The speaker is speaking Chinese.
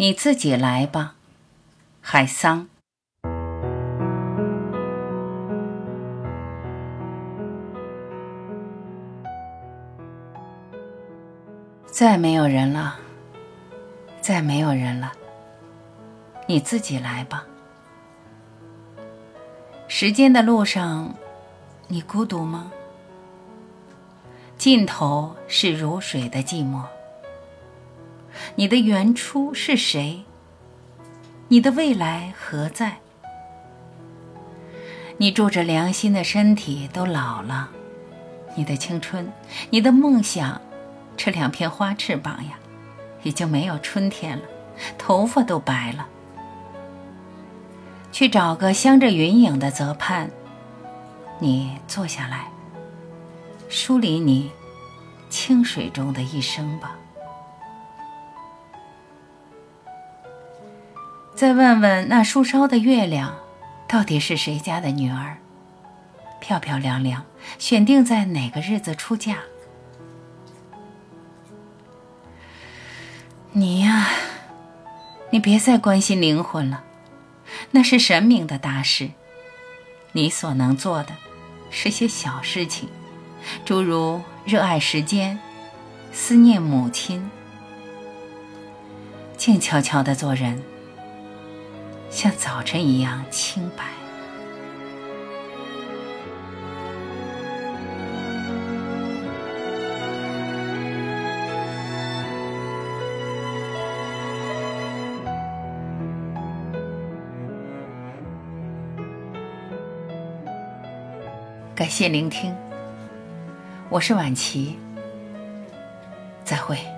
你自己来吧，海桑。再没有人了，再没有人了，你自己来吧。时间的路上，你孤独吗？尽头是如水的寂寞。你的原初是谁？你的未来何在？你住着良心的身体都老了，你的青春，你的梦想，这两片花翅膀呀，已经没有春天了，头发都白了。去找个镶着云影的泽畔，你坐下来，梳理你清水中的一生吧。再问问那树梢的月亮，到底是谁家的女儿？漂漂亮亮，选定在哪个日子出嫁？你呀，你别再关心灵魂了，那是神明的大事。你所能做的，是些小事情，诸如热爱时间，思念母亲，静悄悄的做人。像早晨一样清白。感谢聆听，我是晚琪，再会。